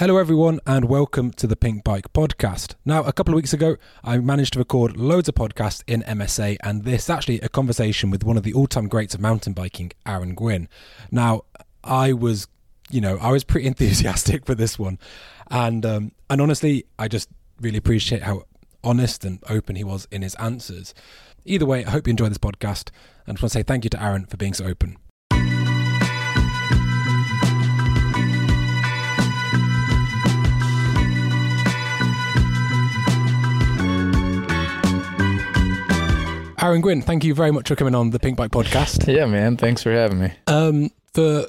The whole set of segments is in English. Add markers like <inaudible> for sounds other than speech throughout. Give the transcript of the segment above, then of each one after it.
Hello, everyone, and welcome to the Pinkbike Podcast. Now, a couple of weeks ago, I managed to record loads of podcasts in MSA, and this actually a conversation with one of the all time greats of mountain biking, Aaron Gwin. Now, I was, you know, I was pretty <laughs> enthusiastic for this one, and um, and honestly, I just really appreciate how honest and open he was in his answers. Either way, I hope you enjoy this podcast, and I just want to say thank you to Aaron for being so open. Aaron Gwin, thank you very much for coming on the Pinkbike podcast. Yeah, man. Thanks for having me. Um, for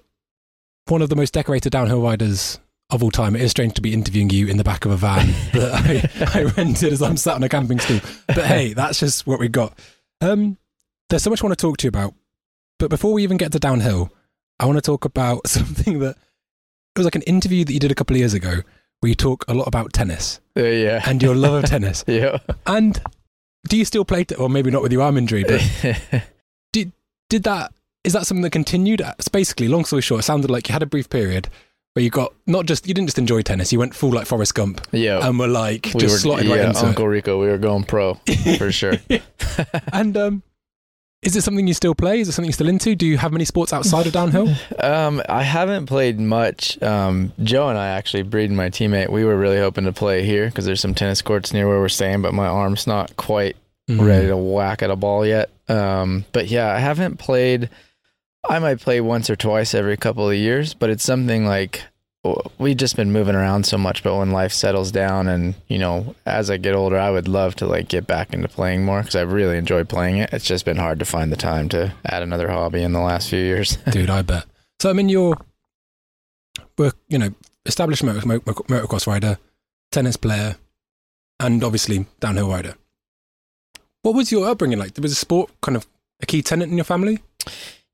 one of the most decorated downhill riders of all time, it is strange to be interviewing you in the back of a van <laughs> that I, I rented as I'm sat on a camping stool. But hey, that's just what we got. Um, there's so much I want to talk to you about. But before we even get to downhill, I want to talk about <laughs> something that it was like an interview that you did a couple of years ago where you talk a lot about tennis Uh, yeah. and your love of tennis. <laughs> yeah. And do you still play, t- or maybe not with your arm injury, but <laughs> did that is that something that continued it's basically long story short it sounded like you had a brief period where you got not just you didn't just enjoy tennis you went full like forrest gump yeah. and were like we just were, slotted yeah, right into Uncle Rico, we were going pro for sure. <laughs> <laughs> and um is it something you still play is it something you're still into do you have many sports outside of downhill <laughs> Um, I haven't played much. Um, Joe and I actually, Breed and my teammate, we were really hoping to play here because there's some tennis courts near where we're staying, but my arm's not quite Mm. ready to whack at a ball yet. Um, but yeah, I haven't played. I might play once or twice every couple of years, but it's something like we've just been moving around so much. But when life settles down, and you know, as I get older, I would love to like get back into playing more because I really enjoy playing it. It's just been hard to find the time to add another hobby in the last few years. <laughs> dude i bet so i mean you're we're you know established motor, motor, motocross rider tennis player and obviously downhill rider what was your upbringing like was a sport kind of a key tenant in your family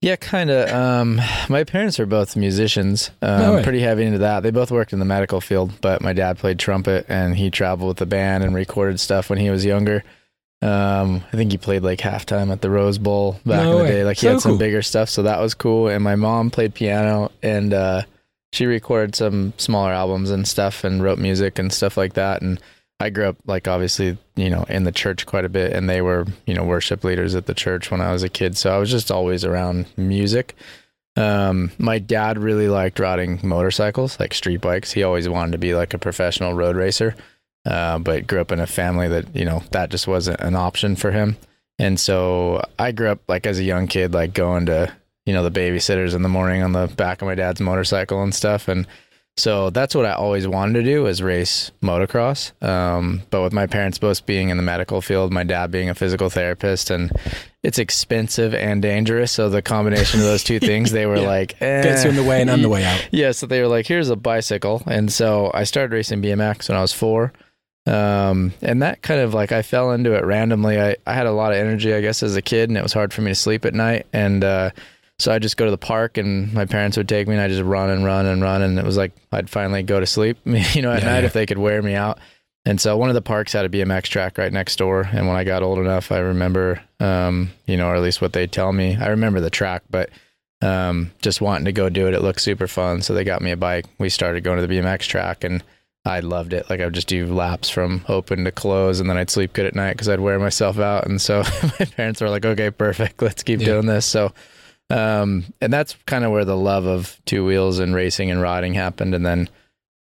Yeah, kind of. Um, my parents are both musicians. Um, No way. pretty heavy into that. They both worked in the medical field, but my dad played trumpet and he traveled with the band and recorded stuff when he was younger. Um, I think he played like halftime at the Rose Bowl back No in the way. day. Like he So had some cool. bigger stuff, so that was cool. And my mom played piano and uh, she recorded some smaller albums and stuff and wrote music and stuff like that. And I grew up like obviously, you know, in the church quite a bit and they were, you know, worship leaders at the church when I was a kid. So I was just always around music. Um, my dad really liked riding motorcycles, like street bikes. He always wanted to be like a professional road racer. Uh, but grew up in a family that, you know, that just wasn't an option for him. And so I grew up like as a young kid, like going to, you know, the babysitters in the morning on the back of my dad's motorcycle and stuff. And so that's what I always wanted to do was race motocross. Um, but with my parents both being in the medical field, my dad being a physical therapist, and it's expensive and dangerous. So the combination of those two <laughs> things, they were Yeah. like, eh. gets you on the way in and the way out <laughs> Yeah, so they were like, "Here's a bicycle," and so I started racing BMX when I was four, um, and that kind of like I fell into it randomly. I I had a lot of energy, I guess, as a kid, and it was hard for me to sleep at night, and uh, so I just go to the park, and my parents would take me, and I just run and run and run, and it was like I'd finally go to sleep, <laughs> you know, at Yeah, night yeah. if they could wear me out. And so one of the parks had a BMX track right next door. And when I got old enough, I remember, um, you know, or at least what they tell me. I remember the track, but um, just wanting to go do it. It looked super fun. So they got me a bike. We started going to the BMX track and I loved it. Like I would just do laps from open to close and then I'd sleep good at night because I'd wear myself out. And so <laughs> my parents were like, okay, perfect. Let's keep Yeah. doing this. So, um, and that's kind of where the love of two wheels and racing and riding happened. And then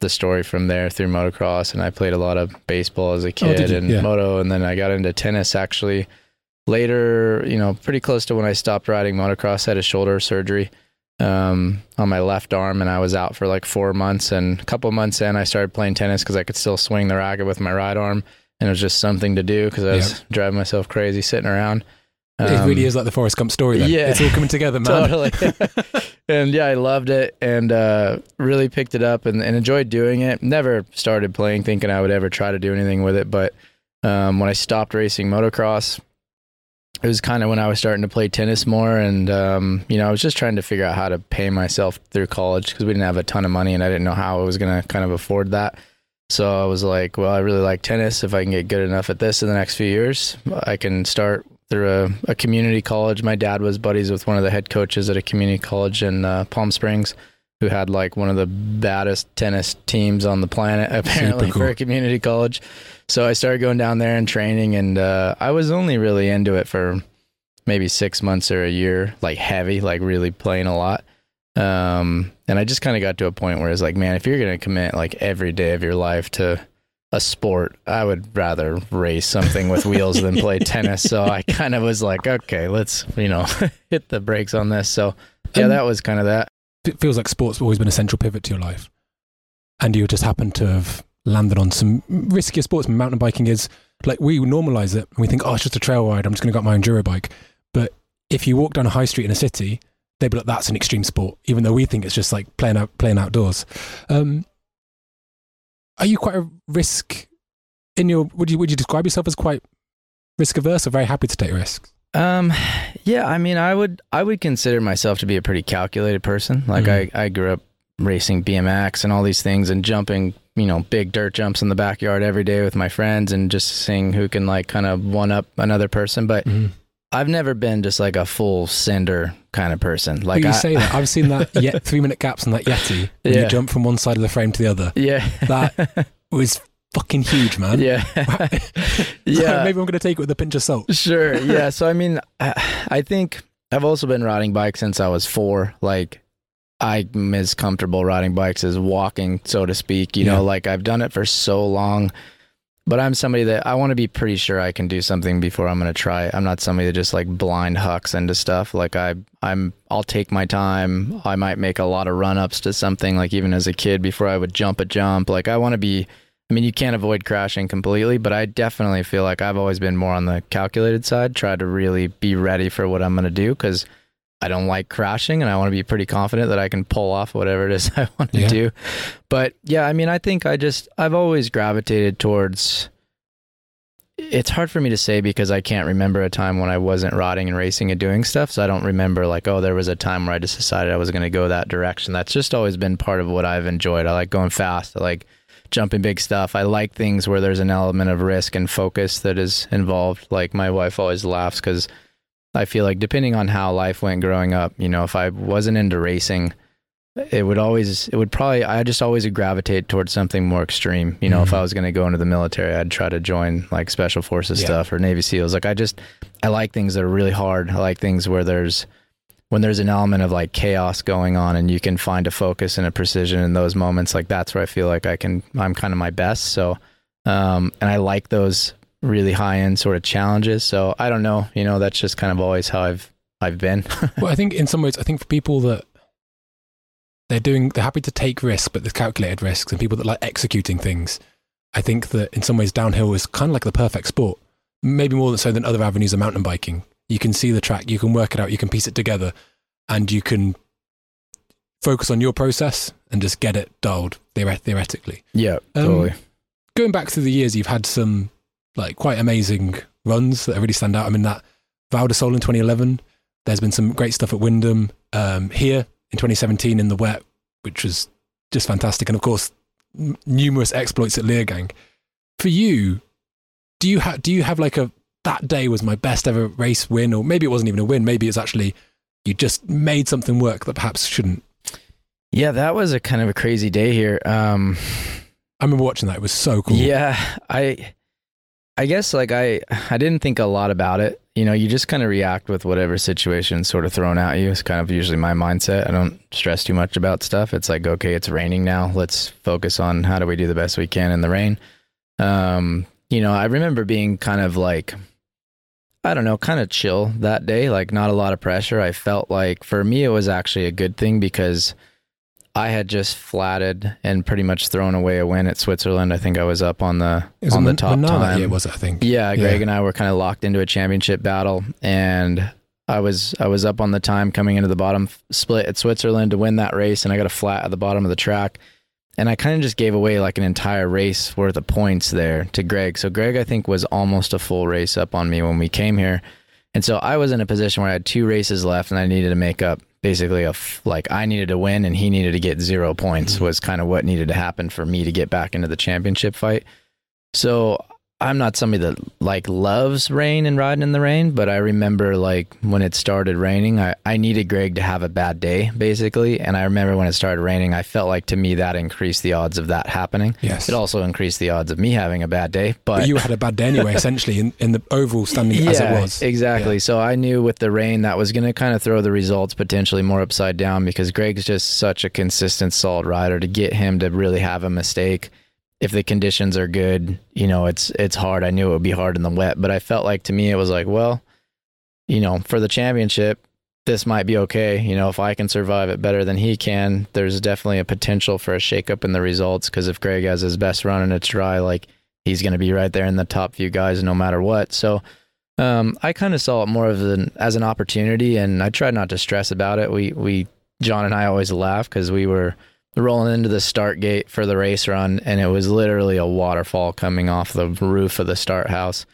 the story from there through motocross. And I played a lot of baseball as a kid Oh, and Yeah. moto. And then I got into tennis actually later, you know, pretty close to when I stopped riding motocross, I had a shoulder surgery um, on my left arm, and I was out for like four months. And a couple months in, I started playing tennis because I could still swing the racket with my right arm, and it was just something to do because I was driving myself crazy sitting around. It Um, really is like the forrest gump story then. yeah. it's all coming together <laughs> man Totally. <laughs> and yeah, I loved it and uh, really picked it up and, and enjoyed doing it. Never started playing thinking I would ever try to do anything with it, but um, when I stopped racing motocross, it was kind of when I was starting to play tennis more, and um, you know, I was just trying to figure out how to pay myself through college because we didn't have a ton of money, and I didn't know how I was going to kind of afford that. So I was like, well, I really like tennis. If I can get good enough at this in the next few years, I can start through a, a community college. My dad was buddies with one of the head coaches at a community college in uh, Palm Springs. who had like one of the baddest tennis teams on the planet, <laughs> apparently cool. for a community college. So I started going down there and training, and uh, I was only really into it for maybe six months or a year, like heavy, like really playing a lot. Um, and I just kind of got to a point where it's like, man, if you're going to commit like every day of your life to a sport, I would rather race something with wheels than play <laughs> tennis. So I kind of was like, okay, let's, you know, <laughs> hit the brakes on this. So yeah, that was kind of that. It feels like sports have always been a central pivot to your life. And you just happen to have landed on some riskier sports. Mountain biking is like we normalize it and we think, oh, it's just a trail ride. I'm just going to get my enduro bike. But if you walk down a high street in a city, they'd be like, that's an extreme sport, even though we think it's just like playing out, playing outdoors. Um, are you quite a risk in your, would you, would you describe yourself as quite risk averse or very happy to take risks? Um, yeah, I mean, I would, I would consider myself to be a pretty calculated person. Like Mhm. I, I grew up racing BMX and all these things and jumping, you know, big dirt jumps in the backyard every day with my friends and just seeing who can like kind of one up another person. But I've never been just like a full sender kind of person. Like you I, say that, I've seen that <laughs> yet three minute gaps on that Yeti when Yeah. you jump from one side of the frame to the other. yeah, That was fucking huge, man. yeah, <laughs> yeah. <laughs> maybe I'm going to take it with a pinch of salt. Sure. Yeah. So I mean, I I think I've also been riding bikes since I was four. Like I'm as comfortable riding bikes as walking, so to speak. You Yeah. know, like I've done it for so long. But I'm somebody that I want to be pretty sure I can do something before I'm going to try. I'm not somebody that just like blind hucks into stuff. Like I, I'm, I'll take my time. I might make a lot of run ups to something. Like even as a kid, before I would jump a jump. Like I want to be. I mean, you can't avoid crashing completely, but I definitely feel like I've always been more on the calculated side. Try to really be ready for what I'm going to do because I don't like crashing, and I want to be pretty confident that I can pull off whatever it is <laughs> I want to Yeah. do. But yeah, I mean, I think I just I've always gravitated towards. It's hard for me to say because I can't remember a time when I wasn't riding and racing and doing stuff. So I don't remember like, oh, there was a time where I just decided I was going to go that direction. That's just always been part of what I've enjoyed. I like going fast. I like jumping big stuff. I like things where there's an element of risk and focus that is involved. Like my wife always laughs because I feel like depending on how life went growing up, you know, if I wasn't into racing, it would always, it would probably, I just always gravitate towards something more extreme. You know, if Mhm. I was going to go into the military, I'd try to join like special forces Yeah. stuff or Navy SEALs. Like I just, I like things that are really hard. I like things where there's, when there's an element of like chaos going on and you can find a focus and a precision in those moments, like that's where I feel like I can, I'm kind of my best. So, um, and I like those really high end sort of challenges. So I don't know, you know, that's just kind of always how I've, I've been. <laughs> Well, I think in some ways, I think for people that they're doing, they're happy to take risks, but the calculated risks, and people that like executing things, I think that in some ways downhill is kind of like the perfect sport. Maybe more so than other avenues of mountain biking. You can see the track, you can work it out, you can piece it together, and you can focus on your process and just get it dialed theoret- theoretically. yeah, Um, totally. Going back through the years, you've had some like quite amazing runs that really stand out. I mean, that Val di Sole in 2011. There's been some great stuff at Windham um, here in 2017 in the wet, which was just fantastic, and of course, n- numerous exploits at Leogang. For you, do you have do you have like a that day was my best ever race win, or maybe it wasn't even a win, maybe it's actually you just made something work that perhaps shouldn't. Yeah, that was a kind of a crazy day here. Um, I remember watching that; it was so cool. Yeah, I I guess like I I didn't think a lot about it. You know, you just kind of react with whatever situation sort of thrown at you. It's kind of usually my mindset. I don't stress too much about stuff. It's like, okay, it's raining now. Let's focus on how do we do the best we can in the rain. Um, you know, I remember being kind of like I don't know, kind of chill that day, like not a lot of pressure. I felt like for me it was actually a good thing because I had just flatted and pretty much thrown away a win at Switzerland. I think I was up on the was on the top Minnaar time. year, was? I think. Yeah, Greg Yeah. and I were kind of locked into a championship battle, and I was I was up on the time coming into the bottom f- split at Switzerland to win that race, and I got a flat at the bottom of the track, and I kind of just gave away like an entire race worth of points there to Greg. So Greg, I think, was almost a full race up on me when we came here, and so I was in a position where I had two races left, and I needed to make up basically a f- like I needed to win, and he needed to get zero points mm-hmm. was kind of what needed to happen for me to get back into the championship fight. So I'm not somebody that like loves rain and riding in the rain, but I remember like when it started raining, I, I needed Greg to have a bad day basically. And I remember when it started raining, I felt like to me that increased the odds of that happening. Yes. It also increased the odds of me having a bad day. But, But you had a bad day anyway, essentially, in, in the overall standing <laughs> as it was. Exactly. Yeah. So I knew with the rain that was going to kind of throw the results potentially more upside down because Greg's just such a consistent, solid rider to get him to really have a mistake. If the conditions are good, you know, it's it's hard. I knew it would be hard in the wet, but I felt like to me it was like, well, you know, for the championship, this might be okay. You know, if I can survive it better than he can, there's definitely a potential for a shakeup in the results. Because if Greg has his best run and it's dry, like he's going to be right there in the top few guys no matter what. So um, I kind of saw it more of an as an opportunity, and I tried not to stress about it. We we John and I always laugh because we were rolling into the start gate for the race run, and it was literally a waterfall coming off the roof of the start house.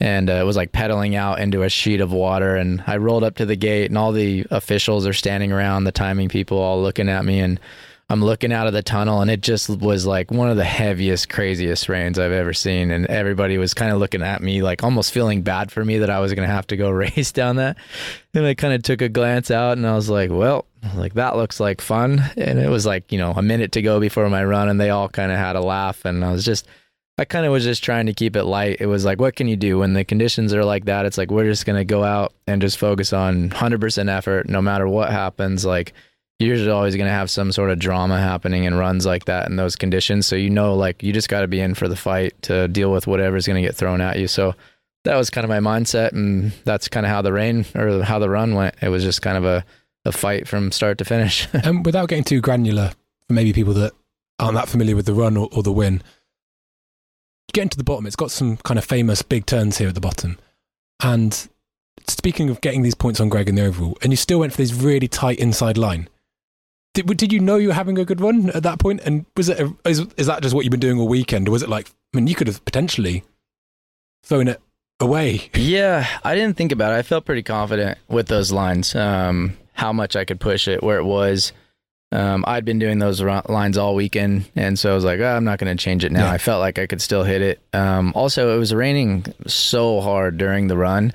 And uh, it was like pedaling out into a sheet of water. And I rolled up to the gate, and all the officials are standing around, the timing people all looking at me. And I'm looking out of the tunnel, and it just was like one of the heaviest, craziest rains I've ever seen. And everybody was kind of looking at me, like almost feeling bad for me that I was going to have to go <laughs> race down that. And I kind of took a glance out, and I was like, well, like that looks like fun. And it was like, you know, a minute to go before my run, and they all kind of had a laugh. And I was just, I kind of was just trying to keep it light. It was like, what can you do when the conditions are like that? It's like, we're just going to go out and just focus on 100% effort no matter what happens. Like, you're just always going to have some sort of drama happening in runs like that in those conditions. So, you know, like, you just got to be in for the fight to deal with whatever's going to get thrown at you. So, that was kind of my mindset. And that's kind of how the rain or how the run went. It was just kind of a, a fight from start to finish. <laughs> And without getting too granular, maybe people that aren't that familiar with the run or, or the win, getting to the bottom, it's got some kind of famous big turns here at the bottom. And speaking of getting these points on Greg in the overall, and you still went for this really tight inside line. Did, did you know you were having a good run at that point? And was it a, is, is that just what you've been doing all weekend, or was it like? I mean, you could have potentially thrown it away. <laughs> Yeah, I didn't think about it. I felt pretty confident with those lines, um, how much I could push it, where it was. Um, I'd been doing those lines all weekend, and so I was like, oh, I'm not going to change it now. Yeah. I felt like I could still hit it. Um, also, it was raining so hard during the run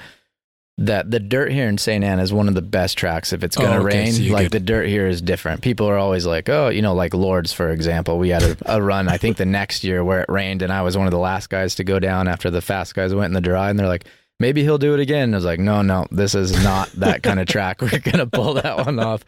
that the dirt here in St. Anne is one of the best tracks if it's going to Oh, okay, rain. so like the dirt here is different. People are always like, oh, you know, like Lourdes, for example. We had a, a run, I think the next year where it rained, and I was one of the last guys to go down after the fast guys went in the dry, and they're like, maybe he'll do it again. I was like, no, no, this is not that kind of <laughs> track. <laughs> We're going to pull that one off.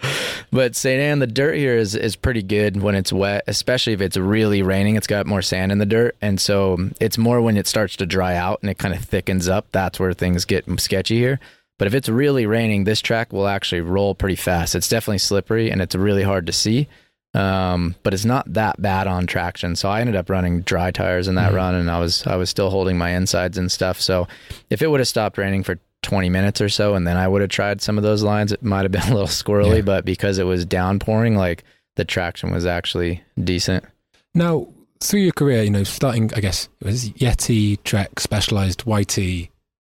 But St. Anne, the dirt here is, is pretty good when it's wet, especially if it's really raining. It's got more sand in the dirt. And so it's more when it starts to dry out and it kind of thickens up. That's where things get sketchy here. But if it's really raining, this track will actually roll pretty fast. It's definitely slippery and it's really hard to see. Um, but it's not that bad on traction. So I ended up running dry tires in that Mhm. run and I was I was still holding my insides and stuff. So if it would have stopped raining for 20 minutes or so and then I would have tried some of those lines, it might have been <laughs> a little squirrely, Yeah. but because it was downpouring, like the traction was actually decent. Now, through your career, you know, starting, I guess, it was Yeti, Trek, Specialized, YT,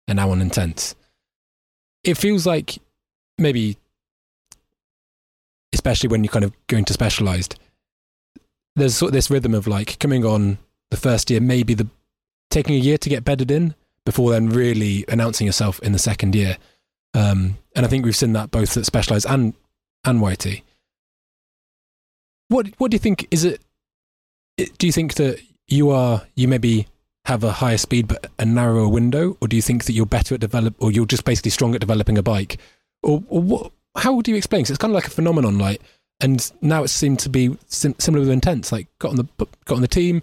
and now on Intense. It feels like maybe, especially when you're kind of going to Specialized, there's sort of this rhythm of like coming on the first year, maybe the taking a year to get bedded in before then really announcing yourself in the second year. Um, and I think we've seen that both at Specialized and and YT. What what do you think? Is it do you think that you are you maybe have a higher speed but a narrower window, or do you think that you're better at develop, or you're just basically strong at developing a bike, or, or what? How do you explain? 'Cause it's kind of like a phenomenon, like, and now it seemed to be sim- similar with intense. Like, got on the got on the team,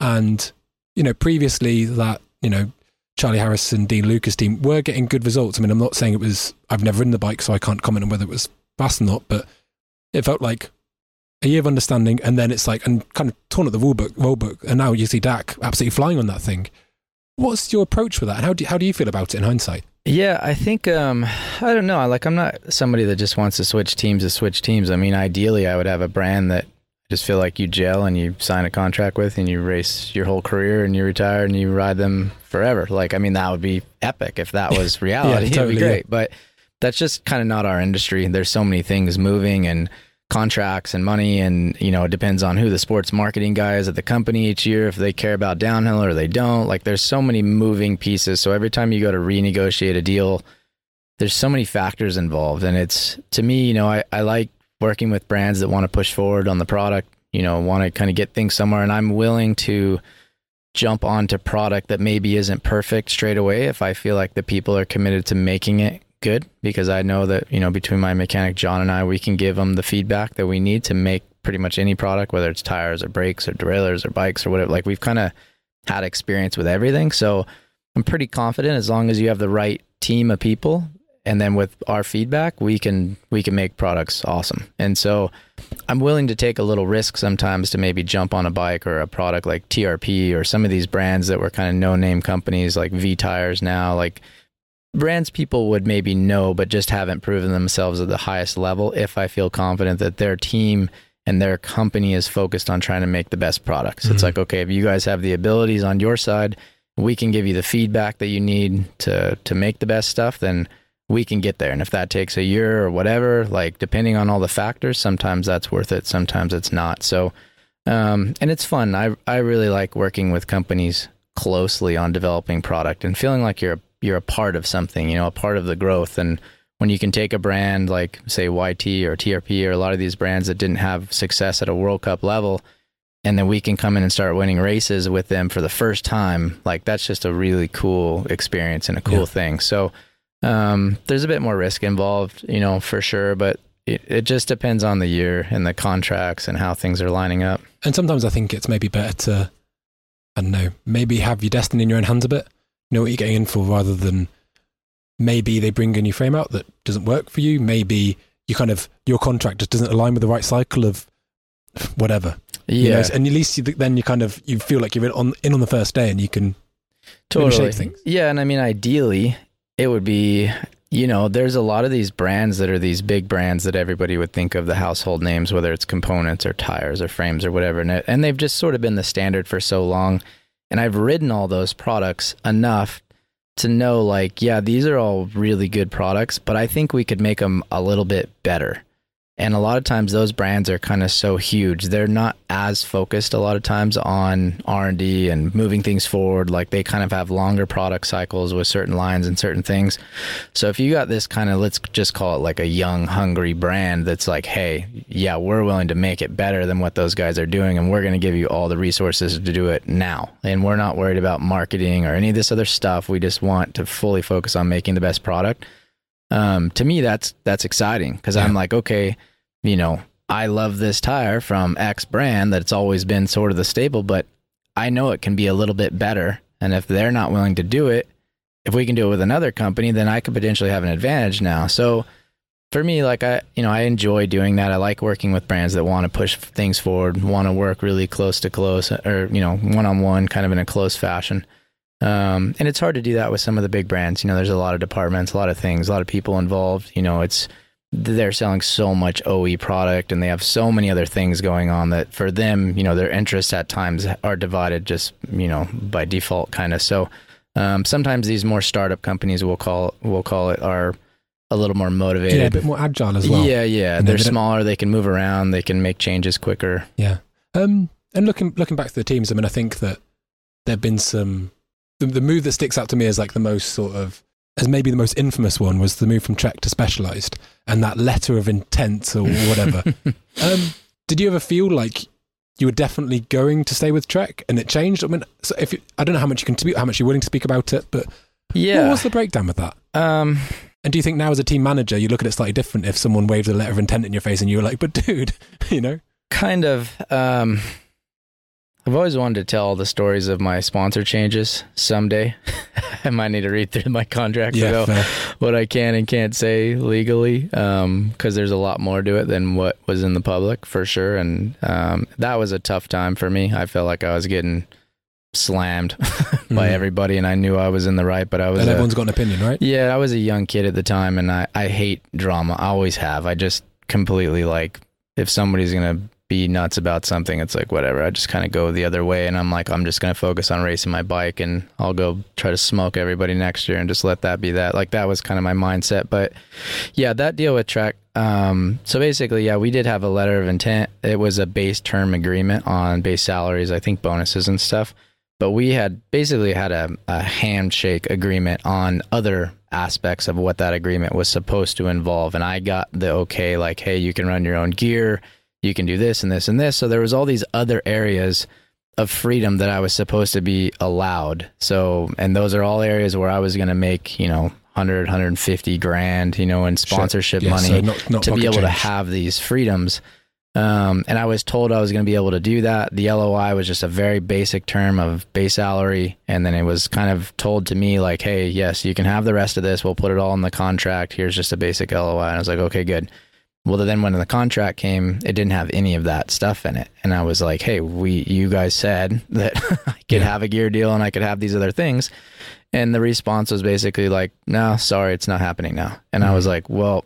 and you know, previously that you know, Charlie Harris and Dean Lucas team were getting good results. I mean, I'm not saying it was. I've never ridden the bike, so I can't comment on whether it was fast or not, but it felt like a year of understanding, and then it's like and kind of torn at the rule book, rule book, and now you see Dak absolutely flying on that thing. What's your approach with that? And how do how do you feel about it in hindsight? Yeah, I think um, I don't know. I- Like I'm not somebody that just wants to switch teams to switch teams. I mean, ideally, I would have a brand that just feel like you gel and you sign a contract with, and you race your whole career, and you retire, and you ride them forever. Like, I mean, that would be epic if that was <laughs> reality. totally, It'd be yeah. great, but that's just kind of not our industry. There's so many things moving and contracts and money and you know it depends on who the sports marketing guy is at the company each year if they care about downhill or they don't. Like there's so many moving pieces. So every time you go to renegotiate a deal there's so many factors involved. And it's to me you know i, I like working with brands that want to push forward on the product you know want to kind of get things somewhere. And i'm willing to jump onto product that maybe isn't perfect straight away if i feel like the people are committed to making it good because I know that, you know, between my mechanic, John, and I, we can give them the feedback that we need to make pretty much any product, whether it's tires or brakes or derailleurs or bikes or whatever. Like we've kind of had experience with everything. So I'm pretty confident as long as you have the right team of people and then with our feedback we can we can make products awesome and so i'm willing to take a little risk sometimes to maybe jump on a bike or a product like trp or some of these brands that were kind of no name companies like v tires now like brands people would maybe know, but just haven't proven themselves at the highest level if I feel confident that their team and their company is focused on trying to make the best products. Mm-hmm. It's like, okay, if you guys have the abilities on your side, we can give you the feedback that you need to to make the best stuff, then we can get there. And if that takes a year or whatever, like depending on all the factors, sometimes that's worth it, sometimes it's not. So um, and it's fun. I I really like working with companies closely on developing product and feeling like you're a you're a part of something, you know, a part of the growth. And when you can take a brand like say YT or TRP or a lot of these brands that didn't have success at a World Cup level, and then we can come in and start winning races with them for the first time, like that's just a really cool experience and a cool yeah. thing. So um, there's a bit more risk involved, you know, for sure, but it, it just depends on the year and the contracts and how things are lining up. And sometimes I think it's maybe better to, I don't know, maybe have your destiny in your own hands a bit know what you're getting in for rather than maybe they bring a new frame out that doesn't work for you. Maybe you kind of, your contract just doesn't align with the right cycle of whatever. Yeah. You know, and at least you, then you kind of, you feel like you're in on, in on the first day and you can totally shape things. Yeah. And I mean, ideally it would be, you know, there's a lot of these brands that are these big brands that everybody would think of the household names, whether it's components or tires or frames or whatever. And, it, and they've just sort of been the standard for so long and I've ridden all those products enough to know, like, yeah, these are all really good products, but I think we could make them a little bit better and a lot of times those brands are kind of so huge they're not as focused a lot of times on r&d and moving things forward like they kind of have longer product cycles with certain lines and certain things. So if you got this kind of let's just call it like a young hungry brand that's like hey yeah we're willing to make it better than what those guys are doing and we're going to give you all the resources to do it now. And we're not worried about marketing or any of this other stuff. We just want to fully focus on making the best product um, to me that's that's exciting because yeah. I'm like, okay, you know, I love this tire from X brand that's always been sort of the staple, but I know it can be a little bit better. And if they're not willing to do it, if we can do it with another company, then I could potentially have an advantage now. So for me, like I, you know, I enjoy doing that. I like working with brands that want to push things forward, want to work really close to close or, you know, one on one kind of in a close fashion. Um, and it's hard to do that with some of the big brands. You know, there's a lot of departments, a lot of things, a lot of people involved. You know, it's they're selling so much OE product and they have so many other things going on that for them, you know, their interests at times are divided just, you know, by default kind of. So um, sometimes these more startup companies will call we'll call it are a little more motivated. Yeah, a bit more agile as well. Yeah, yeah. And they're they smaller, they can move around, they can make changes quicker. Yeah. Um, and looking looking back to the teams, I mean, I think that there've been some the, the move that sticks out to me as like the most sort of as maybe the most infamous one was the move from Trek to Specialized and that letter of intent or whatever. <laughs> um, did you ever feel like you were definitely going to stay with Trek and it changed? I mean, so if you, I don't know how much you can how much you're willing to speak about it, but yeah, what was the breakdown with that? Um, and do you think now as a team manager you look at it slightly different if someone waved a letter of intent in your face and you were like, "But dude, <laughs> you know"? Kind of. Um, I've always wanted to tell all the stories of my sponsor changes someday. <laughs> I might need to read through my contract yeah, to know what I can and can't say legally, because um, there's a lot more to it than what was in the public for sure. And um, that was a tough time for me. I felt like I was getting slammed <laughs> by mm. everybody, and I knew I was in the right, but I was. And everyone's a, got an opinion, right? Yeah, I was a young kid at the time, and I I hate drama. I always have. I just completely like if somebody's gonna be nuts about something, it's like whatever. I just kind of go the other way, and I'm like, I'm just gonna focus on racing my bike, and I'll go try to smoke everybody next year, and just let that be that. Like that was kind of my mindset. But yeah, that deal with Trek. Um, so basically, yeah, we did have a letter of intent. It was a base term agreement on base salaries, I think bonuses and stuff. But we had basically had a, a handshake agreement on other aspects of what that agreement was supposed to involve. And I got the okay, like, hey, you can run your own gear, you can do this and this and this. So there was all these other areas of freedom that I was supposed to be allowed. So, and those are all areas where I was going to make, you know, 100, 150 grand, you know, in sponsorship Yeah, money so not- not to be able to have these freedoms. Um, and I was told I was going to be able to do that. The LOI was just a very basic term of base salary. And then it was kind of told to me, like, hey, yes, you can have the rest of this. We'll put it all in the contract. Here's just a basic LOI. And I was like, okay, good. Well, then when the contract came, it didn't have any of that stuff in it. And I was like, hey, we, you guys said <laughs> that I could Yeah. have a gear deal and I could have these other things. And the response was basically like, no, sorry, it's not happening now. And I was like, well,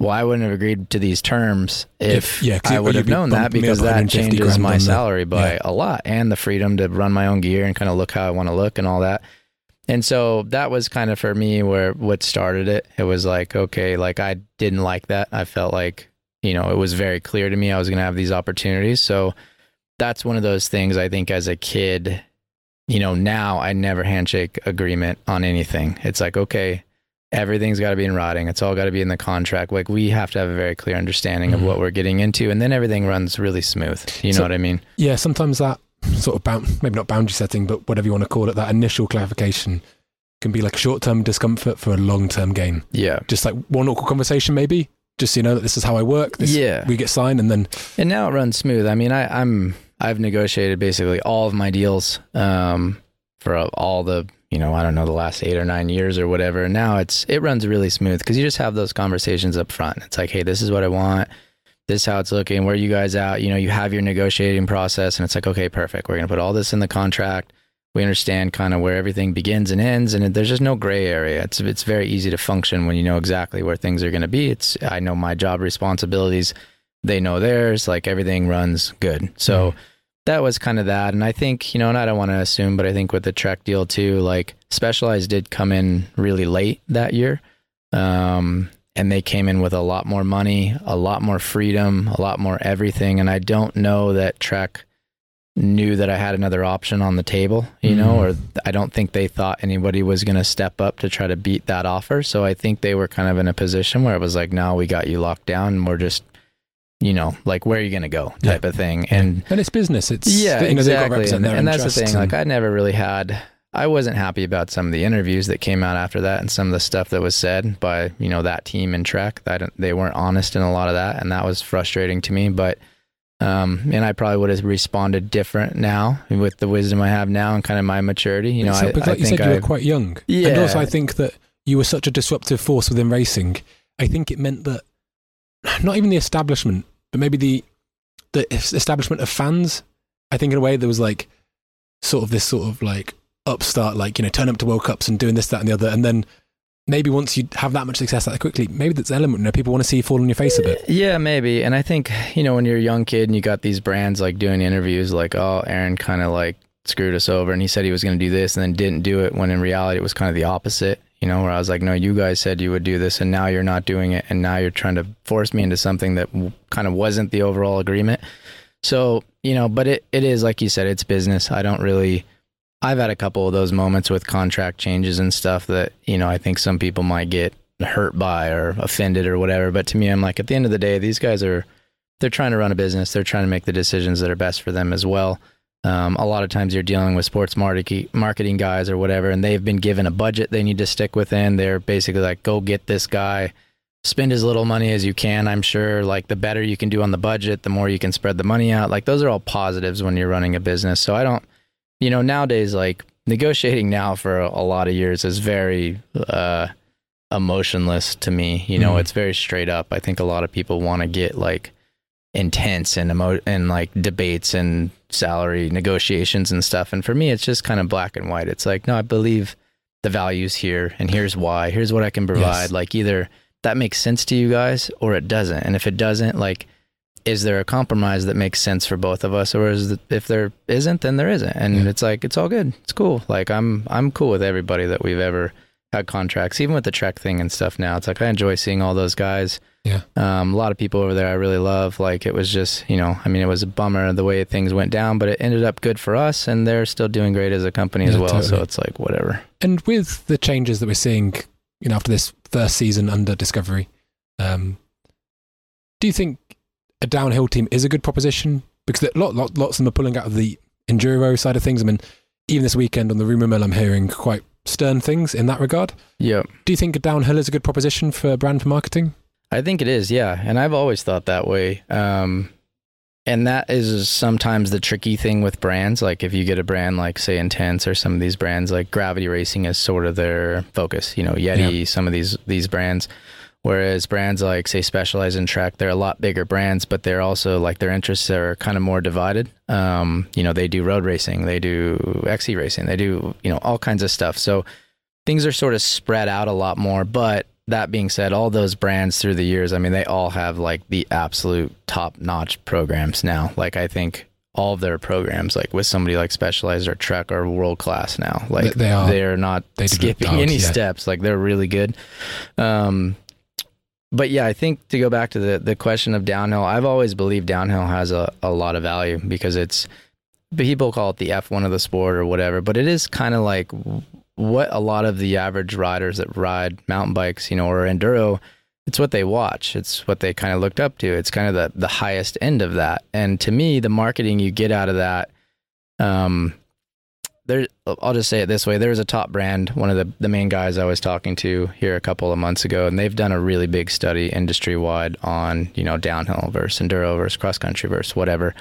well, I wouldn't have agreed to these terms if, If- yeah, I would have known that because that changes my salary by yeah. a lot and the freedom to run my own gear and kind of look how I want to look and all that. And so that was kind of for me where what started it. It was like, okay, like I didn't like that. I felt like, you know, it was very clear to me I was going to have these opportunities. So that's one of those things I think as a kid, you know, now I never handshake agreement on anything. It's like, okay, everything's got to be in writing. It's all got to be in the contract. Like we have to have a very clear understanding Mhm. of what we're getting into, and then everything runs really smooth. You know what I mean? Yeah, sometimes that sort of bound, maybe not boundary setting, but whatever you want to call it, that initial clarification can be like a short term discomfort for a long term gain. Yeah. Just like one awkward conversation, maybe. Just so you know that this is how I work. This, yeah. We get signed, and then And now it runs smooth. I mean, I, I'm I've negotiated basically all of my deals um, for all the you know I don't know the last eight or nine years or whatever. And now it's it runs really smooth because you just have those conversations up front. It's like, hey, this is what I want. This is how it's looking. Where are you guys out? You know, you have your negotiating process, and it's like, okay, perfect. We're gonna put all this in the contract. We understand kind of where everything begins and ends, and there's just no gray area. It's it's very easy to function when you know exactly where things are going to be. It's I know my job responsibilities they know theirs like everything runs good so that was kind of that and i think you know and i don't want to assume but i think with the trek deal too like specialized did come in really late that year um and they came in with a lot more money a lot more freedom a lot more everything and i don't know that trek knew that i had another option on the table you know Mhm. or i don't think they thought anybody was going to step up to try to beat that offer so i think they were kind of in a position where it was like no we got you locked down and we're just you know, like where are you going to go type of thing. And and it's business. It's yeah, you know, they've got to exactly. And, and that's the thing. and- Like I never really had, I wasn't happy about some of the interviews that came out after that and some of the stuff that was said by, you know, that team in Trek. That they weren't honest in a lot of that. And that was frustrating to me. But, um, and I probably would have responded different now with the wisdom I have now and kind of my maturity. You know, So, I, because I like you think said, you I, were quite young, Yeah. and also I think that you were such a disruptive force within racing. I think it meant that not even the establishment, but maybe the the establishment of fans. I think in a way there was like sort of this sort of like upstart, like you know, turn up to World Cups and doing this, that, and the other, and then maybe once you have that much success that quickly, maybe that's element. You know, people want to see you fall on your face a bit. Yeah, maybe. And I think, you know, when you're a young kid and you got these brands like doing interviews like, oh, Aaron kind of like screwed us over and he said he was going to do this and then didn't do it when in reality it was kind of the opposite, you know, where I was like, no, you guys said you would do this and now you're not doing it. And now you're trying to force me into something that w- kind of wasn't the overall agreement. So, you know, but it, it is, like you said, it's business. I don't really, I've had a couple of those moments with contract changes and stuff that, you know, I think some people might get hurt by or offended or whatever. But to me, I'm like, at the end of the day, these guys are, they're trying to run a business. They're trying to make the decisions that are best for them as well. Um, a lot of times you're dealing with sports marketing guys or whatever, and they've been given a budget they need to stick within. They're basically like, go get this guy, spend as little money as you can. I'm sure like the better you can do on the budget, the more you can spread the money out. Like those are all positives when you're running a business. So I don't, you know, nowadays, like negotiating <laughs> now for a, lot of years is very, uh, emotionless to me. You know, Mhm. it's very straight up. I think a lot of people want to get like intense and emo- and like debates and salary negotiations and stuff. And for me, it's just kind of black and white. It's like, no, I believe the values here and here's why. Here's what I can provide. Yes. Like either that makes sense to you guys or it doesn't. And if it doesn't, like is there a compromise that makes sense for both of us, or is it, if there isn't, then there isn't, and Yeah. it's like it's all good, it's cool. Like I'm I'm cool with everybody that we've ever had contracts, even with the Trek thing and stuff. Now it's like I enjoy seeing all those guys. Yeah. Um, a lot of people over there I really love. Like it was just, you know, I mean, it was a bummer the way things went down, but it ended up good for us, and they're still doing great as a company as Yeah, well. So it's like whatever. And with the changes that we're seeing, you know, after this first season under Discovery, um, do you think a downhill team is a good proposition? Because a lot, lot, lots of them are pulling out of the enduro side of things. I mean, even this weekend on the rumor mill, I'm hearing quite stern things in that regard. Yep. Do you think a downhill is a good proposition for brand marketing? I think it is, yeah. And I've always thought that way. Um, and that is sometimes the tricky thing with brands. Like if you get a brand like, say, Intense or some of these brands, like Gravity Racing is sort of their focus. You know, Yeti, some of these these brands. Whereas brands like, say, Specialized and Trek, they're a lot bigger brands, but they're also like their interests are kind of more divided. Um, you know, they do road racing, they do XC racing, they do you know all kinds of stuff. So things are sort of spread out a lot more. But that being said, all those brands through the years, I mean, they all have like the absolute top notch programs now. Like, I think all of their programs, like with somebody like Specialized or Trek, are world class now. Like, They- they are. They're not They skipping dogs, any yeah. steps. Like, they're really good. Um, but yeah, I think to go back to the, the question of downhill, I've always believed downhill has a, a lot of value because it's people call it the F1 of the sport or whatever, but it is kind of like what a lot of the average riders that ride mountain bikes, you know, or enduro, it's what they watch. It's what they kind of looked up to. It's kind of the, the highest end of that. And to me, the marketing you get out of that, um, there, I'll just say it this way. There's a top brand, one of the, the main guys I was talking to here a couple of months ago, and they've done a really big study industry wide on, you know, downhill versus enduro versus cross country versus whatever.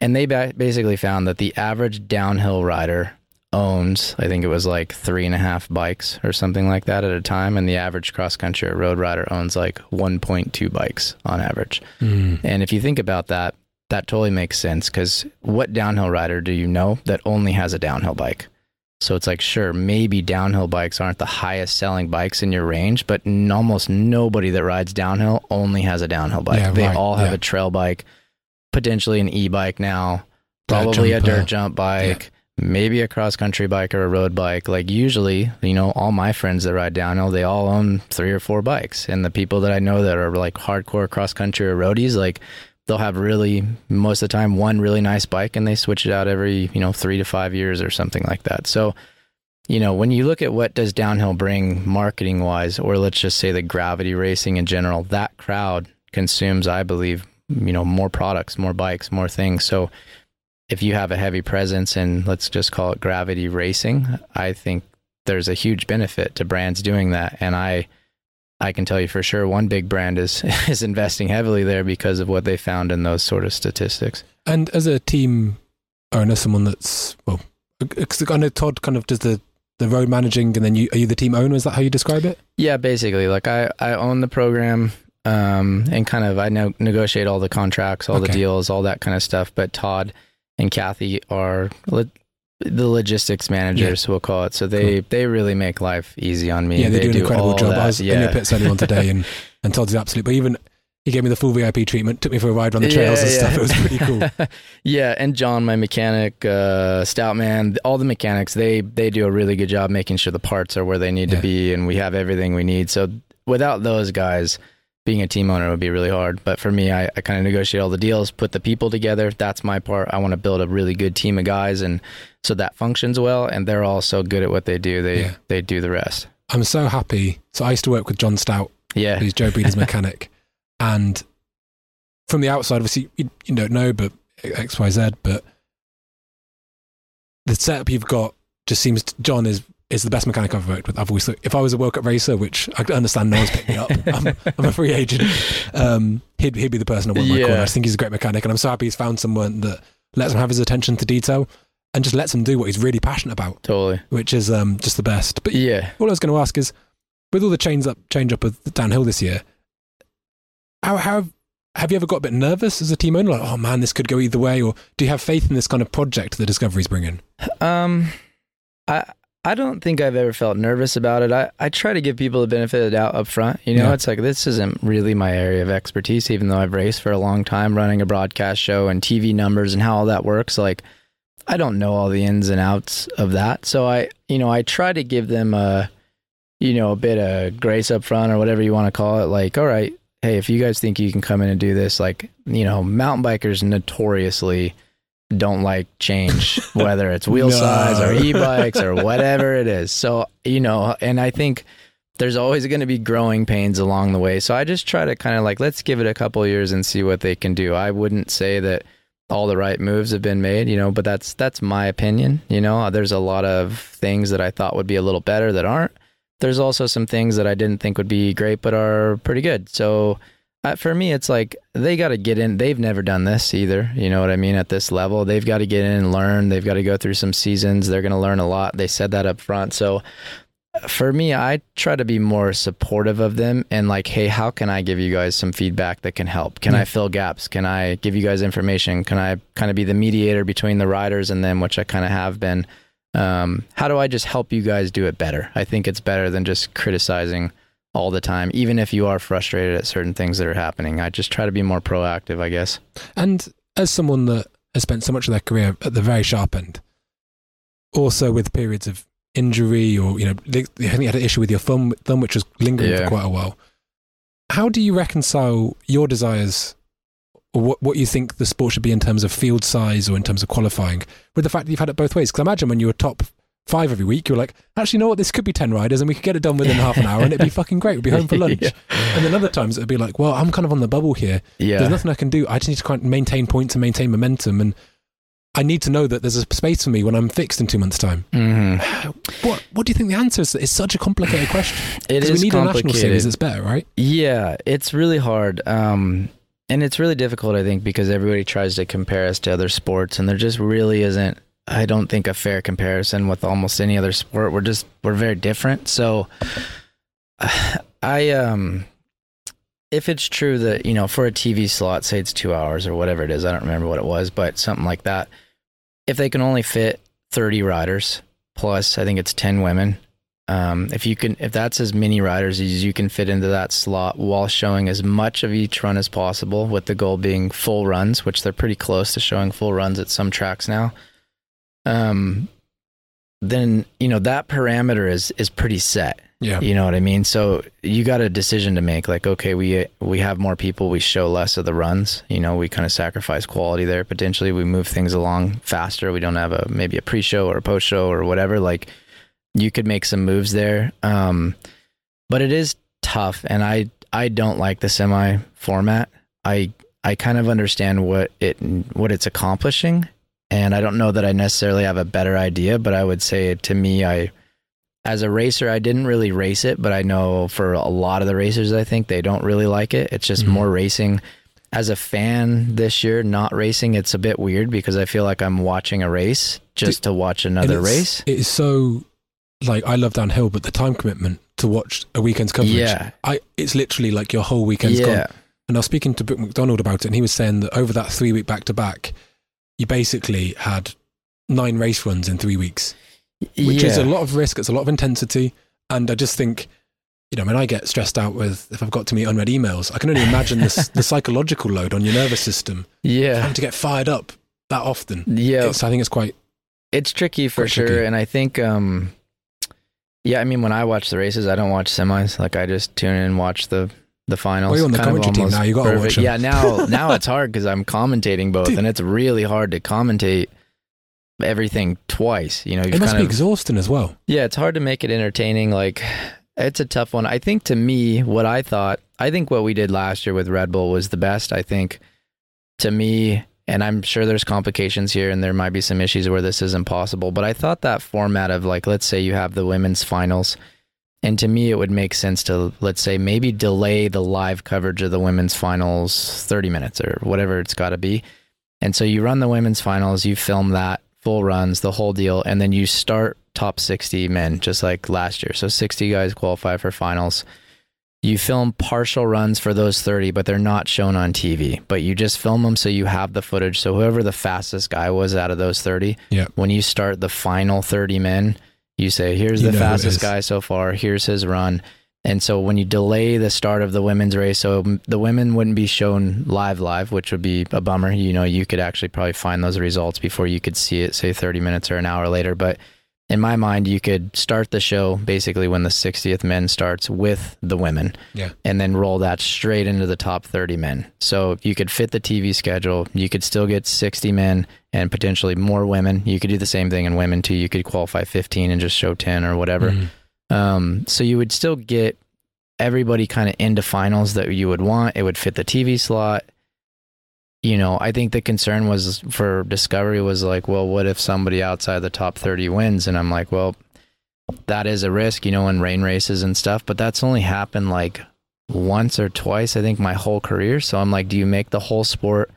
And they ba- basically found that the average downhill rider owns, I think it was like three and a half bikes or something like that at a time. And the average cross country or road rider owns like 1.2 bikes on average. Hmm. And if you think about that, that totally makes sense because what downhill rider do you know that only has a downhill bike? So it's like, sure, maybe downhill bikes aren't the highest selling bikes in your range, but n- almost nobody that rides downhill only has a downhill bike. Yeah, they right, all have yeah. a trail bike, potentially an e bike now, probably a dirt jump bike, maybe a cross country bike or a road bike. Like usually, you know, all my friends that ride downhill, they all own three or four bikes. And the people that I know that are like hardcore cross country or roadies, like they'll have really most of the time one really nice bike and they switch it out every, you know, three to five years or something like that. So you know, when you look at what does downhill bring marketing wise, or let's just say the gravity racing in general, that crowd consumes, I believe, you know, more products, more bikes, more things. So if you have a heavy presence in, let's just call it gravity racing, I think there's a huge benefit to brands doing that. And I, I can tell you for sure, one big brand is <laughs> is investing heavily there because of what they found in those sort of statistics. And as a team owner, someone that's well, because I know Todd kind of does the the road managing, and then you are you the team owner? Is that how you describe it? Yeah, basically, like I I own the program, um, and kind of I know negotiate all the contracts, all the deals, all that kind of stuff. But Todd and Kathy are the logistics managers, we'll call it. So they they really make life easy on me. yeah, they, do an incredible job. that. I was in yeah. your pits earlier on today, and <laughs> and Todd's the absolute. But even he gave me the full VIP treatment, took me for a ride on the trails Yeah, and stuff. It was pretty cool. <laughs> yeah, and John, my mechanic, uh, Stoutman, all the mechanics, they they do a really good job making sure the parts are where they need Yeah. to be, and we have everything we need. So without those guys, being a team owner would be really hard. But for me, I, I kind of negotiate all the deals, put the people together. That's my part. I want to build a really good team of guys, and so that functions well. And they're all so good at what they do. They Yeah. they do the rest. I'm so happy. So I used to work with John Stout, Yeah, who's Joe Breeden's <laughs> mechanic, and from the outside, obviously you, you don't know, but X Y Z, but the setup you've got just seems John is is the best mechanic I've worked with. I've always thought, if I was a World Cup racer, which I understand no one's picked me up, I'm, I'm a free agent. Um, he'd he'd be the person I want in my Yeah. corner. I think he's a great mechanic, and I'm so happy he's found someone that lets him have his attention to detail and just lets him do what he's really passionate about, totally. which is um, just the best. But Yeah. all I was going to ask is, with all the change up, change up of the downhill this year, how how have you ever got a bit nervous as a team owner? Like, oh man, this could go either way, or do you have faith in this kind of project that Discovery's bringing? Um, I I don't think I've ever felt nervous about it. I, I try to give people the benefit of the doubt up front. You know, Yeah. it's like this isn't really my area of expertise, even though I've raced for a long time running a broadcast show and TV numbers and how all that works. Like, I don't know all the ins and outs of that. So I, you know, I try to give them a, you know, a bit of grace up front or whatever you want to call it. Like, all right, hey, if you guys think you can come in and do this, like, you know, mountain bikers notoriously don't like change, <laughs> whether it's wheel No. size or e-bikes or whatever it is. So, you know, and I think there's always going to be growing pains along the way. So I just try to kind of like, let's give it a couple years and see what they can do. I wouldn't say that all the right moves have been made, you know, but that's, that's my opinion. You know, there's a lot of things that I thought would be a little better that aren't. There's also some things that I didn't think would be great, but are pretty good. So, uh, for me, it's like they got to get in. They've never done this either. You know what I mean? At this level, they've got to get in and learn. They've got to go through some seasons. They're going to learn a lot. They said that up front. So for me, I try to be more supportive of them and like, hey, how can I give you guys some feedback that can help? Can Yeah. I fill gaps? Can I give you guys information? Can I kind of be the mediator between the riders and them, which I kind of have been? Um, how do I just help you guys do it better? I think it's better than just criticizing all the time, even if you are frustrated at certain things that are happening. I just try to be more proactive, I guess. And as someone that has spent so much of their career at the very sharp end, also with periods of injury or, you know, I think you had an issue with your thumb, thumb which was lingering for quite a while. How do you reconcile your desires or what, what you think the sport should be in terms of field size or in terms of qualifying with the fact that you've had it both ways? Because I imagine when you were top five every week, you're like, actually, you know what? This could be 10 riders and we could get it done within half an hour and it'd be <laughs> fucking great. We'd be home for lunch. <laughs> yeah. And then other times it'd be like, well, I'm kind of on the bubble here. Yeah. There's nothing I can do. I just need to kind of maintain points and maintain momentum. And I need to know that there's a space for me when I'm fixed in two months' time. hmm <sighs> What What do you think the answer is? It's such a complicated question. <sighs> It is we need a national series that's better, right? Yeah, it's really hard. Um, and it's really difficult, I think, because everybody tries to compare us to other sports, and there just really isn't, I don't think, a fair comparison with almost any other sport. We're just, we're very different. So, <sighs> I, um, if it's true that, you know, for a TV slot, say it's two hours or whatever it is, I don't remember what it was, but something like that, if they can only fit 30 riders plus, I think it's 10 women, um, if you can, if that's as many riders as you can fit into that slot while showing as much of each run as possible, with the goal being full runs, which they're pretty close to showing full runs at some tracks now. Um, then you know that parameter is is pretty set. Yeah. You know what I mean? So you got a decision to make. Like, okay, we we have more people. We show less of the runs. You know, we kind of sacrifice quality there. Potentially, we move things along faster. We don't have a maybe a pre-show or a post-show or whatever. Like, you could make some moves there. Um, but it is tough, and I I don't like the semi format. I I kind of understand what it what it's accomplishing, and I don't know that I necessarily have a better idea. But I would say to me, I as a racer, I didn't really race it, but I know for a lot of the racers, I think they don't really like it. It's just Mhm. more racing. As a fan this year, not racing, it's a bit weird because I feel like I'm watching a race just to watch another it's- race. It is so like I love downhill, but the time commitment to watch a weekend's coverage, Yeah, I it's literally like your whole weekend's yeah, gone. And I was speaking to Brook Macdonald about it, and he was saying that over that three week back to back, you basically had nine race runs in three weeks, which yeah. is a lot of risk. It's a lot of intensity, and I just think. You know, when I get stressed out with if I've got to meet unread emails, I can only imagine this, <laughs> the psychological load on your nervous system yeah, having to get fired up that often. yeah. It's, I think it's quite It's tricky for sure, tricky. and I think, um, yeah, I mean, when I watch the races, I don't watch semis. Like I just tune in and watch the the finals. Well, you're on the Kind commentary team now, you gotta watch 'em. Yeah, now now it's hard because I'm commentating both, Dude. and it's really hard to commentate everything twice. You know, you've it must be of exhausting as well. yeah, it's hard to make it entertaining. Like, it's a tough one. I think to me, what I thought, I think what we did last year with Red Bull was the best. I think to me, and I'm sure there's complications here and there might be some issues where this isn't possible, but I thought that format of like, let's say you have the women's finals. And to me, it would make sense to, let's say, maybe delay the live coverage of the women's finals 30 minutes or whatever it's got to be. And so you run the women's finals, you film that, full runs, the whole deal, and then you start top 60 men, just like last year. So 60 guys qualify for finals. You film partial runs for those 30, but they're not shown on TV. But you just film them so you have the footage. So whoever the fastest guy was out of those 30, Yeah. when you start the final 30 men, You say, here's You the know who it fastest guy so far, here's his run. And so when you delay the start of the women's race, so the women wouldn't be shown live, live, which would be a bummer. You know, you could actually probably find those results before you could see it, say 30 minutes or an hour later. But in my mind, you could start the show basically when the 60th men starts with the women Yeah. and then roll that straight into the top 30 men. So you could fit the TV schedule. You could still get 60 men and potentially more women. You could do the same thing in women too. You could qualify 15 and just show 10 or whatever. Mhm. Um, so you would still get everybody kind of into finals that you would want. It would fit the TV slot. You know, I think the concern was for Discovery was like, well, what if somebody outside the top 30 wins? And I'm like, well, that is a risk, you know, in rain races and stuff, but that's only happened like once or twice, I think, my whole career. So I'm like, do you make the whole sport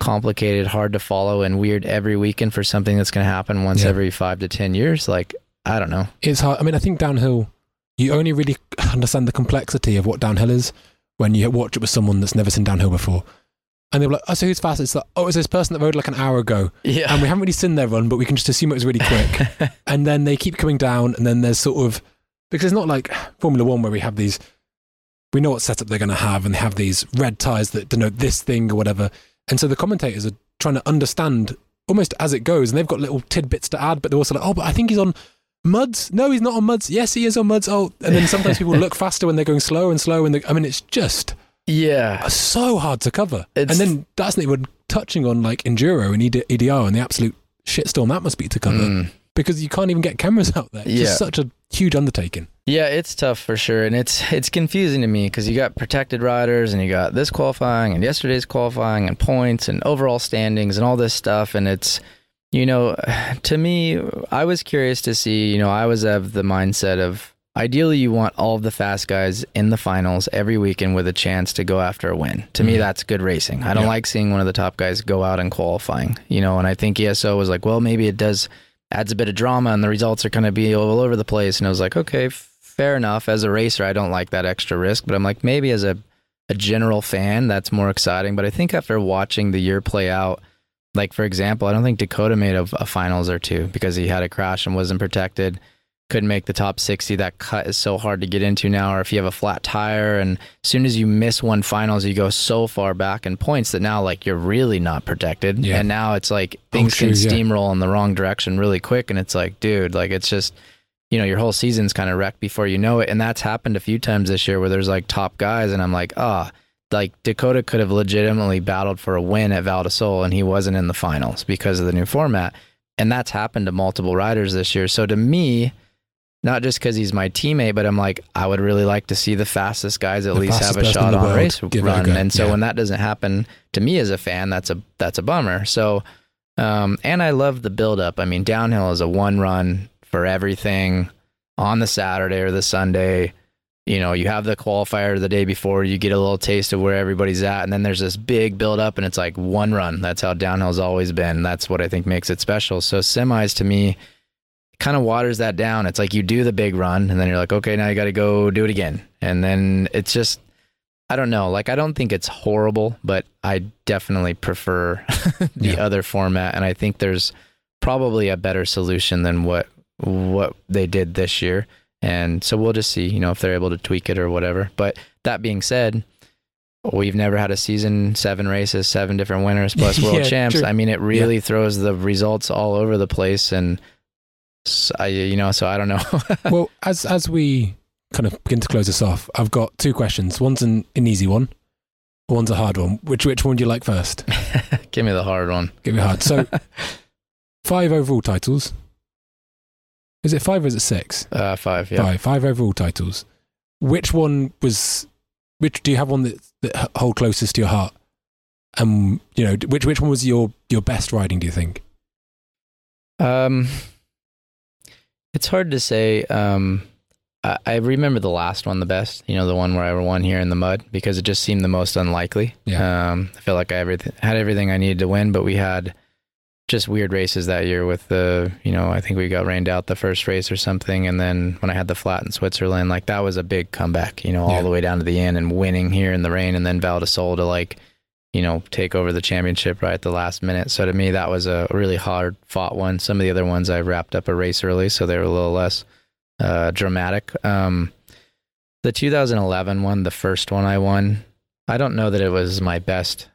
complicated, hard to follow, and weird every weekend for something that's going to happen once Yeah. every five to 10 years? Like, I don't know. It's hard. I mean, I think downhill, you only really understand the complexity of what downhill is when you watch it with someone that's never seen downhill before. And they're like, oh, so who's fast? It's like, oh, it's this person that rode like an hour ago. Yeah. And we haven't really seen their run, but we can just assume it was really quick. <laughs> and then they keep coming down, and then there's sort of, because it's not like Formula One where we have these, we know what setup they're going to have, and they have these red ties that denote this thing or whatever. And so the commentators are trying to understand almost as it goes, and they've got little tidbits to add, but they're also like, oh, but I think he's on muds. No, he's not on muds. Yes, he is on muds. Oh, and then sometimes people <laughs> look faster when they're going slow and slow. And they, I mean, it's just yeah. so hard to cover. It's- and then that's not even touching on like enduro and ED, EDR and the absolute shitstorm that must be to cover Mm. because you can't even get cameras out there. It's Yeah. just such a huge undertaking. Yeah, it's tough for sure, and it's it's confusing to me because you got protected riders, and you got this qualifying, and yesterday's qualifying, and points, and overall standings, and all this stuff, and it's you know, <sighs> to me, I was curious to see. You know, I was of the mindset of ideally you want all of the fast guys in the finals every weekend with a chance to go after a win. To me, Mhm. that's good racing. I don't Yeah. like seeing one of the top guys go out in qualifying. You know, and I think ESO was like, well, maybe it does adds a bit of drama and the results are going to be all over the place. And I was like, okay, fair enough. As a racer, I don't like that extra risk, but I'm like, maybe as a, a general fan, that's more exciting. But I think after watching the year play out, like for example, I don't think Dakota made a, a finals or two because he had a crash and wasn't protected. Couldn't make the top 60. That cut is so hard to get into now. Or if you have a flat tire, and as soon as you miss one finals, you go so far back in points that now, like, you're really not protected. Yeah. And now it's like things true, can yeah. steamroll in the wrong direction really quick. And it's like, dude, like, it's just, you know, your whole season's kind of wrecked before you know it. And that's happened a few times this year where there's like top guys, and I'm like, ah, like Dakota could have legitimately battled for a win at Val and he wasn't in the finals because of the new format. And that's happened to multiple riders this year. So to me, not just because he's my teammate, but I'm like, I would really like to see the fastest guys at The least have a shot on world race give it a run. And so Yeah. when that doesn't happen to me as a fan, that's a that's a bummer. So, um, and I love the build up. I mean, downhill is a one run for everything on the Saturday or the Sunday. You know, you have the qualifier the day before, you get a little taste of where everybody's at, and then there's this big build up, and it's like one run. That's how downhill's always been. That's what I think makes it special. So semis to me kind of waters that down. It's like you do the big run, and then you're like, okay, now you got to go do it again, and then it's just. I don't know. Like, I don't think it's horrible, but I definitely prefer <laughs> the Yeah. other format, and I think there's probably a better solution than what what they did this year. And so we'll just see, you know, if they're able to tweak it or whatever. But that being said, we've never had a season seven races, seven different winners plus <laughs> world Yeah, champs. true. I mean, it really throws the results all over the place, and s I you know, so I don't know. <laughs> well, as as we kind of begin to close this off, I've got two questions. One's an, an easy one, one's a hard one. Which which one do you like first? <laughs> Give me the hard one. Give me hard. So, <laughs> five overall titles. Is it five or is it six? Uh, five, yeah. Five. Five overall titles. Which one was? Which do you have one that that hold closest to your heart? Um, you know, which which one was your your best riding? Do you think? Um, it's hard to say. Um, I, I remember the last one the best. You know, the one where I won here in the mud because it just seemed the most unlikely. Yeah. Um, I feel like I everything, had everything I needed to win, but we had just weird races that year. With the, you know, I think we got rained out the first race or something, and then when I had the flat in Switzerland, like that was a big comeback. You know, all Yeah. the way down to the end and winning here in the rain, and then Val to like you know, take over the championship right at the last minute. So to me, that was a really hard fought one. Some of the other ones I wrapped up a race early, so they were a little less uh, dramatic. Um, the 2011 one, the first one I won, I don't know that it was my best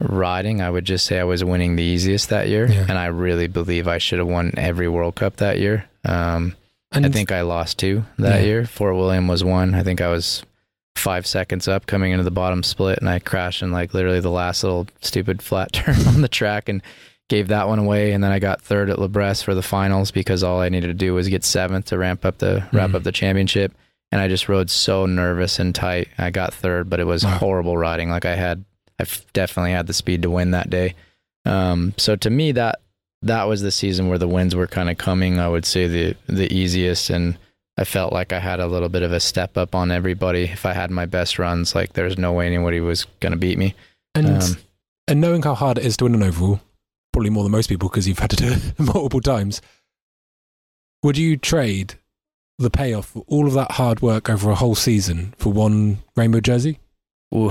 riding. I would just say I was winning the easiest that year, Yeah. and I really believe I should have won every World Cup that year. Um, I think I lost two that Yeah. year. Fort William was one. I think I was five seconds up coming into the bottom split, and I crashed in like literally the last little stupid <laughs> flat turn on the track and gave that one away. And then I got third at La Bresse for the finals because all I needed to do was get seventh to ramp up the wrap Mhm. up the championship. And I just rode so nervous and tight. I got third, but it was Wow. horrible riding. Like I had, I definitely had the speed to win that day. Um, so to me, that that was the season where the wins were kind of coming. I would say the the easiest, and I felt like I had a little bit of a step up on everybody. If I had my best runs, like there's no way anybody was going to beat me. and Um, and knowing how hard it is to win an overall, probably more than most people because you've had to do it <laughs> multiple times. Would you trade the payoff for all of that hard work over a whole season for one rainbow jersey? ooh,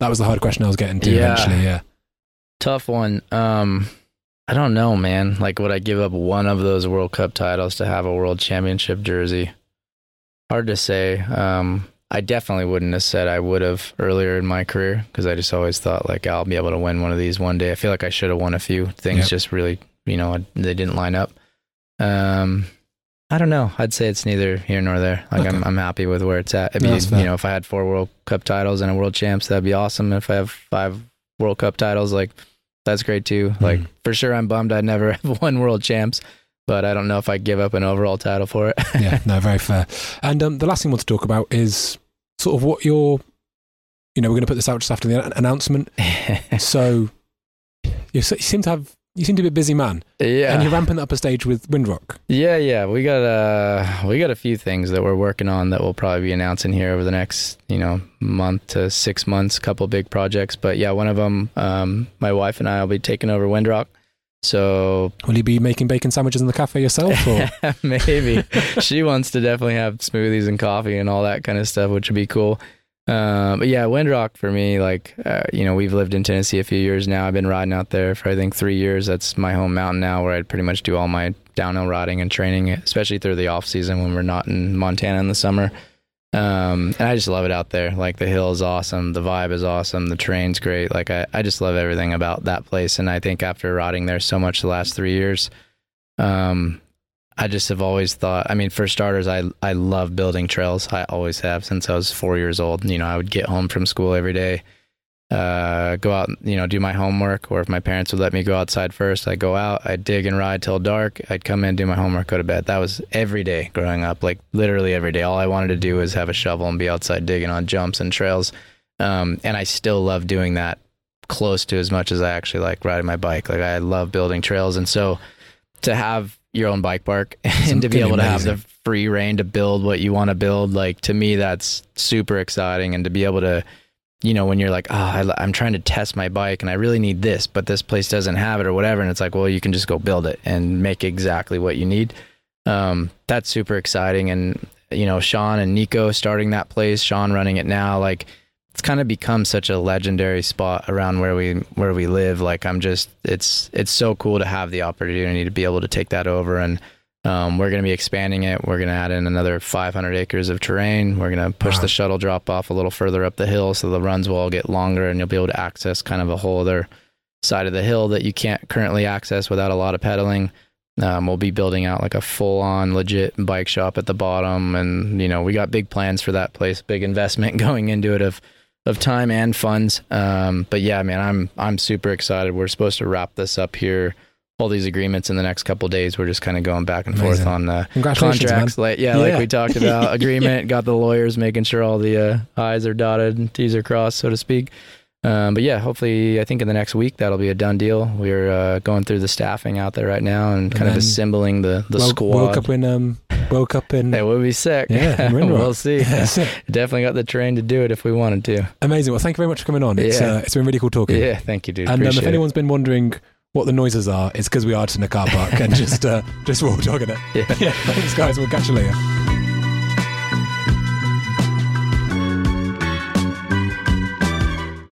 That was the hard question I was getting to Yeah. eventually. Yeah. tough one. Um, I don't know, man. Like, would I give up one of those World Cup titles to have a World Championship jersey? Hard to say. Um, I definitely wouldn't have said I would have earlier in my career because I just always thought like I'll be able to win one of these one day. I feel like I should have won a few things, Yep. just really, you know, they didn't line up. Um, I don't know. I'd say it's neither here nor there. Like I'm, I'm happy with where it's at. I No, you know, if I had four World Cup titles and a World Champs, that'd be awesome. If I have five World Cup titles, like that's great too. Like Mhm. for sure, I'm bummed I never <laughs> have won World Champs, but I don't know if I'd give up an overall title for it. yeah, <laughs> no, very fair. And um, the last thing I want to talk about is sort of what your, you know, we're going to put this out just after the announcement. <laughs> so you seem to have, you seem to be a busy man, yeah, and you're ramping up a stage with Windrock. Yeah, yeah, we got uh we got a few things that we're working on that we'll probably be announcing here over the next you know month to six months. Couple big projects, but yeah, one of them, um, my wife and I will be taking over Windrock. So Will you be making bacon sandwiches in the cafe yourself? Or? <laughs> maybe she wants to definitely have smoothies and coffee and all that kind of stuff, which would be cool. Um, but yeah, Windrock for me, like uh, you know, we've lived in Tennessee a few years now. I've been riding out there for I think three years. That's my home mountain now, where I pretty much do all my downhill riding and training, especially through the off season when we're not in Montana in the summer. Um, and I just love it out there. Like the hill is awesome, the vibe is awesome, the terrain's great. Like I, I just love everything about that place. And I think after riding there so much the last three years, um, I just have always thought. I mean, for starters, I I love building trails. I always have since I was four years old. You know, I would get home from school every day, uh, go out, you know, do my homework, or if my parents would let me go outside first, I'd go out, I'd dig and ride till dark. I'd come in, do my homework, go to bed. That was every day growing up, like literally every day. All I wanted to do was have a shovel and be outside digging on jumps and trails. Um, and I still love doing that close to as much as I actually like riding my bike. Like I love building trails, and so to have your own bike park <laughs> and to be able to have the free reign to build what you want to build, like to me, that's super exciting. And to be able to, you know, when you're like, oh, I, I'm trying to test my bike and I really need this, but this place doesn't have it or whatever, and it's like, well, you can just go build it and make exactly what you need. Um, that's super exciting. And you know, Sean and Nico starting that place, Sean running it now, like it's kind of become such a legendary spot around where we where we live. Like I'm just it's it's so cool to have the opportunity to be able to take that over and um, we're going to be expanding it. We're going to add in another 500 acres of terrain. We're going to push Wow. the shuttle drop off a little further up the hill so the runs will all get longer and you'll be able to access kind of a whole other side of the hill that you can't currently access without a lot of pedaling. Um, we'll be building out like a full on legit bike shop at the bottom. And, you know, we got big plans for that place, big investment <laughs> going into it of, of time and funds. Um, but yeah, man, I'm, I'm super excited. We're supposed to wrap this up here. All these agreements in the next couple days. We're just kind of going back and forth on uh, contracts. Like yeah, Yeah. like we talked about, <laughs> agreement. Got the lawyers making sure all the uh, I's are dotted and T's are crossed, so to speak. Um, but yeah, hopefully, I think in the next week that'll be a done deal. We're uh, going through the staffing out there right now and, kind of assembling the the Wo- squad. Woke up in, um, woke up in. That would be sick. Yeah, <laughs> we'll see. <laughs> Definitely got the terrain to do it if we wanted to. Amazing. Well, thank you very much for coming on. It's, Yeah. uh, it's been really cool talking. Yeah, thank you, dude. And um, if Appreciate it. anyone's been wondering what the noises are, it's because we are just in a car park and <laughs> just uh, just raw dogging it. Yeah. yeah. Thanks, guys. We'll catch you later.